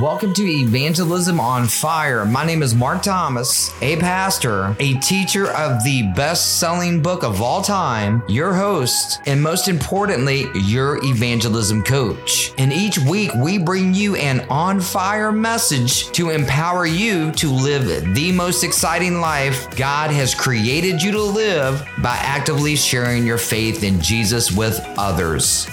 Welcome to Evangelism on Fire. My name is Mark Thomas, a pastor, a teacher of the best selling book of all time, your host, and most importantly, your evangelism coach. And each week, we bring you an on fire message to empower you to live the most exciting life God has created you to live by actively sharing your faith in Jesus with others.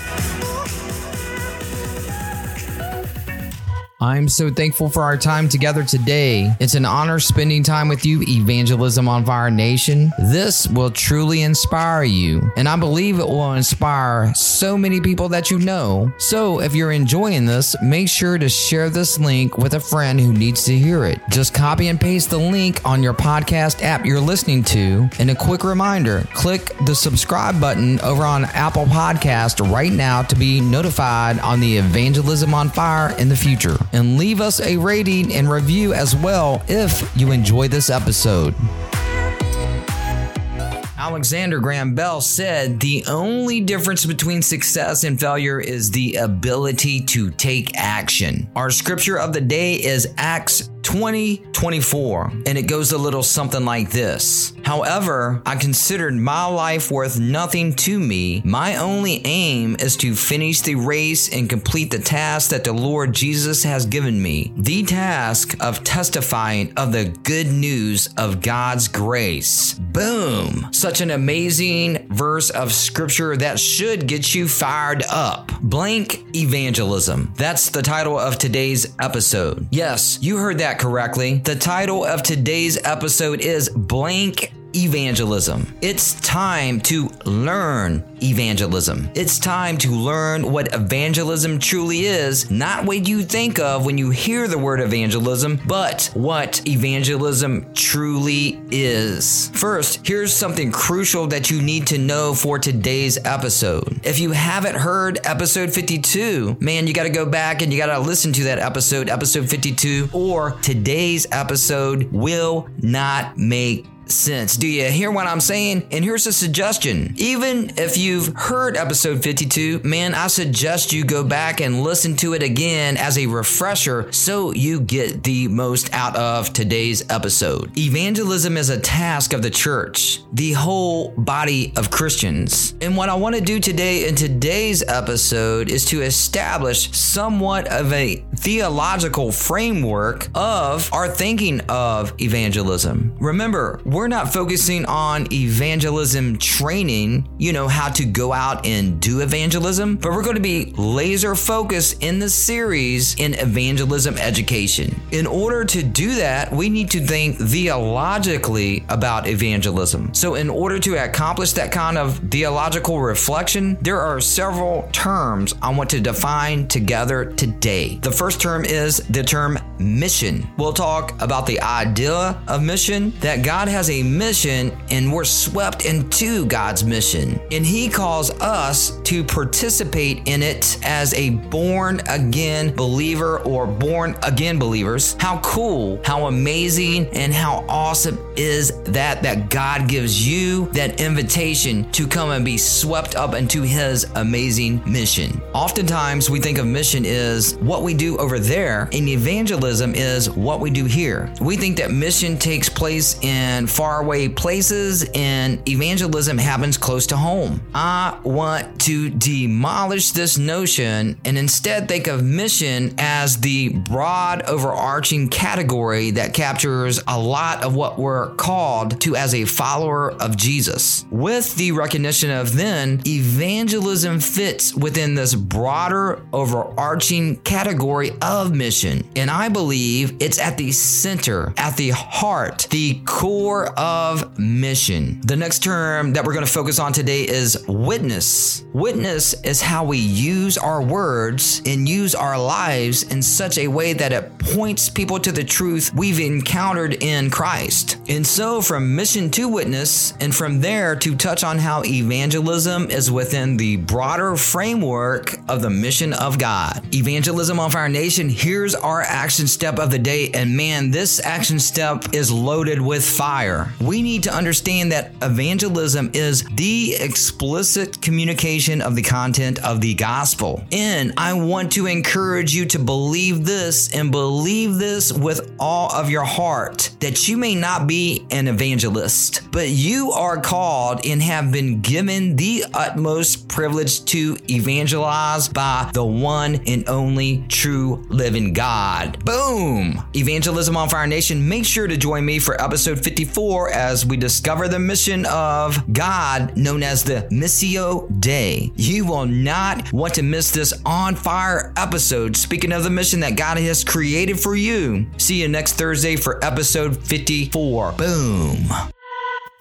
I'm so thankful for our time together today. It's an honor spending time with you, Evangelism on Fire Nation. This will truly inspire you, and I believe it will inspire so many people that you know. So, if you're enjoying this, make sure to share this link with a friend who needs to hear it. Just copy and paste the link on your podcast app you're listening to. And a quick reminder click the subscribe button over on Apple Podcast right now to be notified on the Evangelism on Fire in the future and leave us a rating and review as well if you enjoy this episode. Alexander Graham Bell said the only difference between success and failure is the ability to take action. Our scripture of the day is Acts 2024, and it goes a little something like this. However, I considered my life worth nothing to me. My only aim is to finish the race and complete the task that the Lord Jesus has given me the task of testifying of the good news of God's grace. Boom! Such an amazing verse of scripture that should get you fired up. Blank evangelism. That's the title of today's episode. Yes, you heard that correctly. The title of today's episode is Blank evangelism. It's time to learn evangelism. It's time to learn what evangelism truly is, not what you think of when you hear the word evangelism, but what evangelism truly is. First, here's something crucial that you need to know for today's episode. If you haven't heard episode 52, man, you got to go back and you got to listen to that episode, episode 52, or today's episode will not make sense. Do you hear what I'm saying? And here's a suggestion. Even if you've heard episode 52, man, I suggest you go back and listen to it again as a refresher so you get the most out of today's episode. Evangelism is a task of the church, the whole body of Christians. And what I want to do today in today's episode is to establish somewhat of a theological framework of our thinking of evangelism. Remember, we're not focusing on evangelism training, you know, how to go out and do evangelism, but we're going to be laser focused in the series in evangelism education. In order to do that, we need to think theologically about evangelism. So, in order to accomplish that kind of theological reflection, there are several terms I want to define together today. The first term is the term mission. We'll talk about the idea of mission that God has a mission and we're swept into God's mission. And He calls us to participate in it as a born again believer or born again believers. How cool, how amazing, and how awesome is that that God gives you that invitation to come and be swept up into His amazing mission. Oftentimes, we think of mission is what we do over there, and evangelism is what we do here. We think that mission takes place in faraway places and evangelism happens close to home. I want to demolish this notion and instead think of mission as the broad overarching category that captures a lot of what we're called to as a follower of Jesus. With the recognition of then, evangelism fits within this broader overarching category of mission. And I believe it's at the center, at the heart, the core of mission. The next term that we're going to focus on today is witness. Witness is how we use our words and use our lives in such a way that it points people to the truth we've encountered in Christ. And so, from mission to witness, and from there to touch on how evangelism is within the broader framework of the mission of God. Evangelism on Fire Nation, here's our action step of the day. And man, this action step is loaded with fire. We need to understand that evangelism is the explicit communication of the content of the gospel. And I want to encourage you to believe this and believe this with all of your heart that you may not be an evangelist, but you are called and have been given the utmost privilege to evangelize by the one and only true living God. Boom! Evangelism on Fire Nation, make sure to join me for episode 54 as we discover the mission of God known as the Missio Dei. You will not want to miss this on fire episode. Speaking of the mission that God has created for you. See you next Thursday for episode 54. Boom.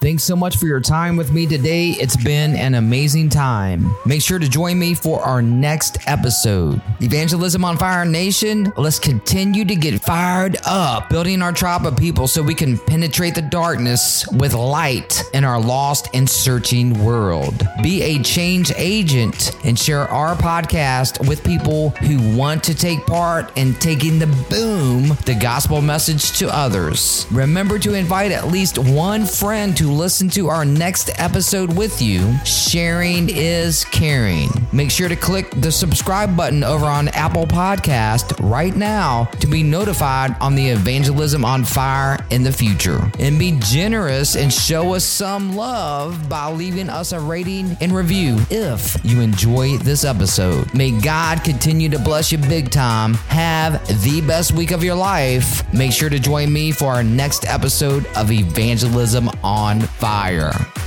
Thanks so much for your time with me today. It's been an amazing time. Make sure to join me for our next episode. Evangelism on Fire Nation, let's continue to get fired up, building our tribe of people so we can penetrate the darkness with light in our lost and searching world. Be a change agent and share our podcast with people who want to take part in taking the boom, the gospel message to others. Remember to invite at least one friend listen to our next episode with you. Sharing is caring. Make sure to click the subscribe button over on Apple Podcast right now to be notified on the evangelism on fire in the future. And be generous and show us some love by leaving us a rating and review if you enjoy this episode. May God continue to bless you big time. Have the best week of your life. Make sure to join me for our next episode of Evangelism on Fire.